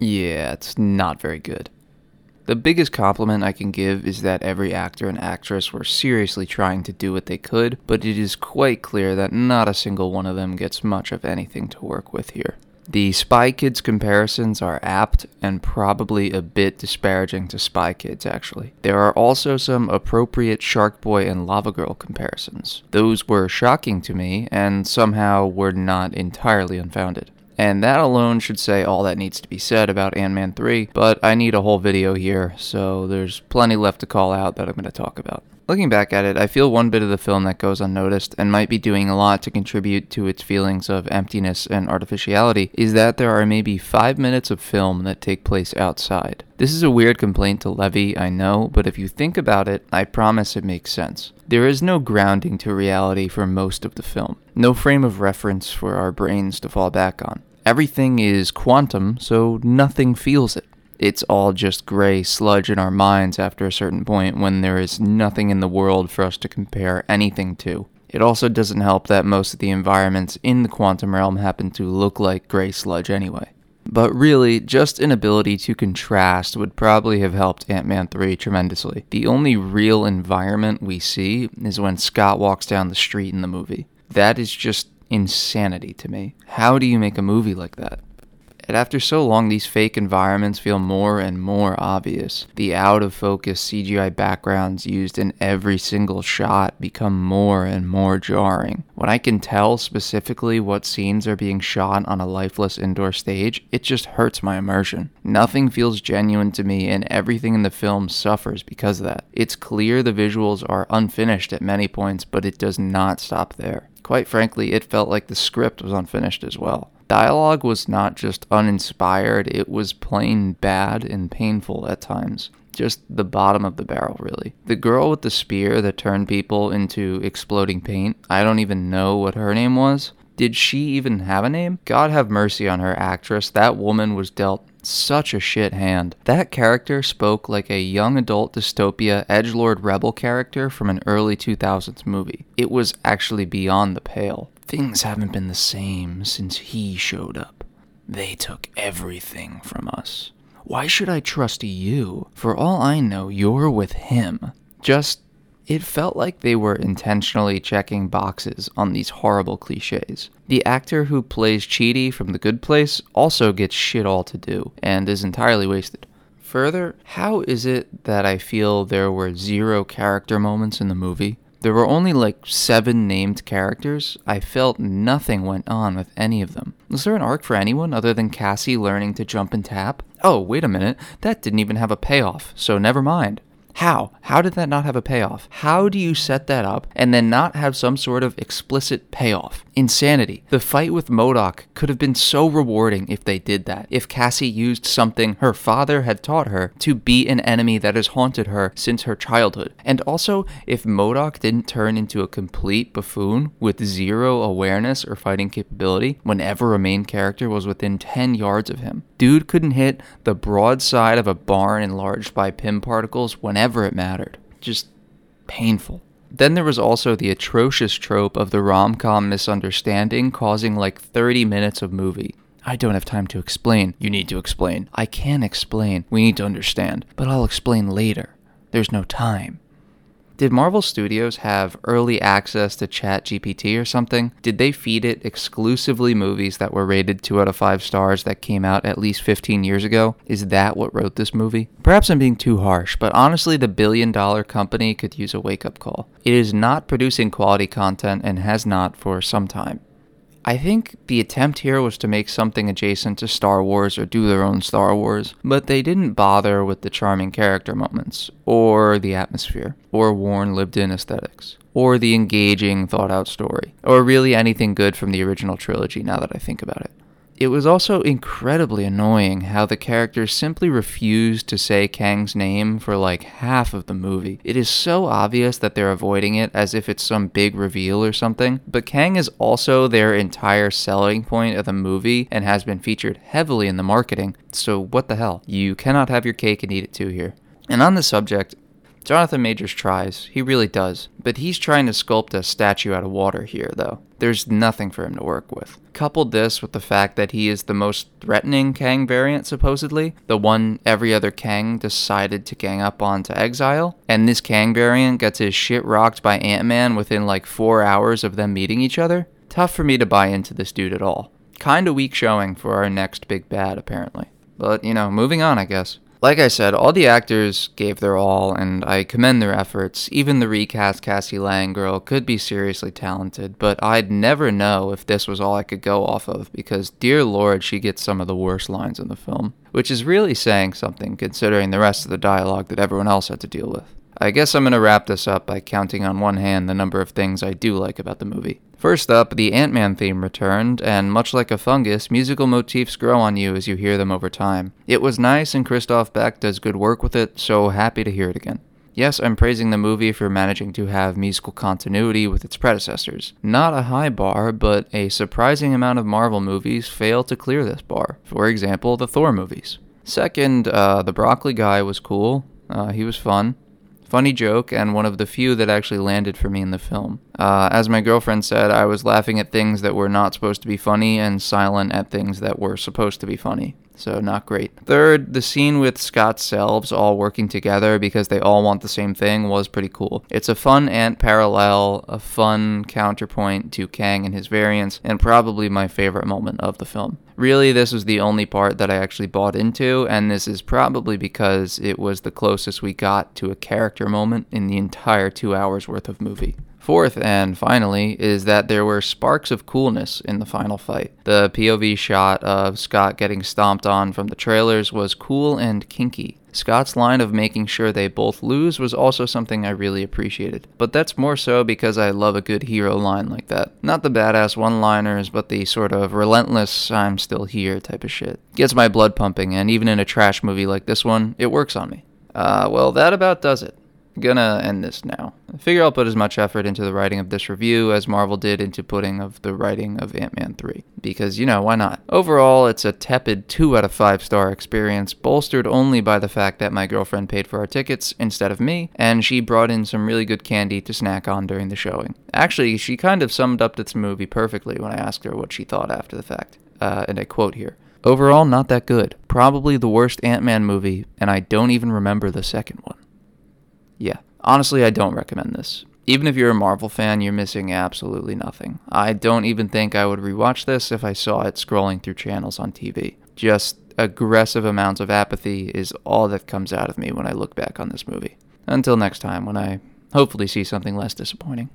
Yeah, it's not very good. The biggest compliment I can give is that every actor and actress were seriously trying to do what they could, but it is quite clear that not a single one of them gets much of anything to work with here. The Spy Kids comparisons are apt and probably a bit disparaging to Spy Kids, actually. There are also some appropriate Shark Boy and Lava Girl comparisons. Those were shocking to me and somehow were not entirely unfounded. And that alone should say all that needs to be said about Ant Man 3, but I need a whole video here, so there's plenty left to call out that I'm going to talk about. Looking back at it, I feel one bit of the film that goes unnoticed and might be doing a lot to contribute to its feelings of emptiness and artificiality is that there are maybe five minutes of film that take place outside. This is a weird complaint to levy, I know, but if you think about it, I promise it makes sense. There is no grounding to reality for most of the film, no frame of reference for our brains to fall back on. Everything is quantum, so nothing feels it. It's all just gray sludge in our minds after a certain point when there is nothing in the world for us to compare anything to. It also doesn't help that most of the environments in the quantum realm happen to look like gray sludge anyway. But really, just an ability to contrast would probably have helped Ant Man 3 tremendously. The only real environment we see is when Scott walks down the street in the movie. That is just insanity to me. How do you make a movie like that? And after so long, these fake environments feel more and more obvious. The out of focus CGI backgrounds used in every single shot become more and more jarring. When I can tell specifically what scenes are being shot on a lifeless indoor stage, it just hurts my immersion. Nothing feels genuine to me, and everything in the film suffers because of that. It's clear the visuals are unfinished at many points, but it does not stop there. Quite frankly, it felt like the script was unfinished as well. Dialogue was not just uninspired, it was plain bad and painful at times. Just the bottom of the barrel, really. The girl with the spear that turned people into exploding paint, I don't even know what her name was. Did she even have a name? God have mercy on her actress. That woman was dealt such a shit hand. That character spoke like a young adult dystopia edgelord rebel character from an early 2000s movie. It was actually beyond the pale. Things haven't been the same since he showed up. They took everything from us. Why should I trust you? For all I know, you're with him. Just it felt like they were intentionally checking boxes on these horrible cliches. The actor who plays Chidi from The Good Place also gets shit all to do and is entirely wasted. Further, how is it that I feel there were zero character moments in the movie? There were only like seven named characters. I felt nothing went on with any of them. Was there an arc for anyone other than Cassie learning to jump and tap? Oh, wait a minute, that didn't even have a payoff, so never mind. How? How did that not have a payoff? How do you set that up and then not have some sort of explicit payoff? Insanity. The fight with MODOK could have been so rewarding if they did that. If Cassie used something her father had taught her to beat an enemy that has haunted her since her childhood. And also, if MODOK didn't turn into a complete buffoon with zero awareness or fighting capability whenever a main character was within 10 yards of him. Dude couldn't hit the broadside of a barn enlarged by Pym particles whenever it mattered. Just painful. Then there was also the atrocious trope of the rom com misunderstanding causing like 30 minutes of movie. I don't have time to explain. You need to explain. I can explain. We need to understand. But I'll explain later. There's no time. Did Marvel Studios have early access to ChatGPT or something? Did they feed it exclusively movies that were rated 2 out of 5 stars that came out at least 15 years ago? Is that what wrote this movie? Perhaps I'm being too harsh, but honestly, the billion dollar company could use a wake up call. It is not producing quality content and has not for some time. I think the attempt here was to make something adjacent to Star Wars or do their own Star Wars, but they didn't bother with the charming character moments, or the atmosphere, or worn lived in aesthetics, or the engaging thought out story, or really anything good from the original trilogy now that I think about it. It was also incredibly annoying how the characters simply refused to say Kang's name for like half of the movie. It is so obvious that they're avoiding it as if it's some big reveal or something, but Kang is also their entire selling point of the movie and has been featured heavily in the marketing, so what the hell? You cannot have your cake and eat it too here. And on the subject, Jonathan Majors tries, he really does, but he's trying to sculpt a statue out of water here, though. There's nothing for him to work with. Coupled this with the fact that he is the most threatening Kang variant, supposedly, the one every other Kang decided to gang up on to exile, and this Kang variant gets his shit rocked by Ant Man within like four hours of them meeting each other, tough for me to buy into this dude at all. Kinda weak showing for our next big bad, apparently. But, you know, moving on, I guess. Like I said, all the actors gave their all, and I commend their efforts. Even the recast Cassie Lang girl could be seriously talented, but I'd never know if this was all I could go off of, because dear lord, she gets some of the worst lines in the film. Which is really saying something, considering the rest of the dialogue that everyone else had to deal with. I guess I'm going to wrap this up by counting on one hand the number of things I do like about the movie. First up, the Ant Man theme returned, and much like a fungus, musical motifs grow on you as you hear them over time. It was nice, and Christoph Beck does good work with it, so happy to hear it again. Yes, I'm praising the movie for managing to have musical continuity with its predecessors. Not a high bar, but a surprising amount of Marvel movies fail to clear this bar. For example, the Thor movies. Second, uh, the broccoli guy was cool. Uh, he was fun. Funny joke, and one of the few that actually landed for me in the film. Uh, as my girlfriend said, I was laughing at things that were not supposed to be funny and silent at things that were supposed to be funny. So, not great. Third, the scene with Scott's selves all working together because they all want the same thing was pretty cool. It's a fun ant parallel, a fun counterpoint to Kang and his variants, and probably my favorite moment of the film. Really, this was the only part that I actually bought into, and this is probably because it was the closest we got to a character moment in the entire two hours worth of movie. Fourth, and finally, is that there were sparks of coolness in the final fight. The POV shot of Scott getting stomped on from the trailers was cool and kinky. Scott's line of making sure they both lose was also something I really appreciated. But that's more so because I love a good hero line like that. Not the badass one liners, but the sort of relentless, I'm still here type of shit. Gets my blood pumping, and even in a trash movie like this one, it works on me. Uh, well, that about does it gonna end this now. I figure I'll put as much effort into the writing of this review as Marvel did into putting of the writing of Ant-Man 3. Because, you know, why not? Overall, it's a tepid 2 out of 5 star experience, bolstered only by the fact that my girlfriend paid for our tickets instead of me, and she brought in some really good candy to snack on during the showing. Actually, she kind of summed up this movie perfectly when I asked her what she thought after the fact. Uh, and I quote here. Overall, not that good. Probably the worst Ant Man movie, and I don't even remember the second one. Yeah, honestly, I don't recommend this. Even if you're a Marvel fan, you're missing absolutely nothing. I don't even think I would rewatch this if I saw it scrolling through channels on TV. Just aggressive amounts of apathy is all that comes out of me when I look back on this movie. Until next time, when I hopefully see something less disappointing.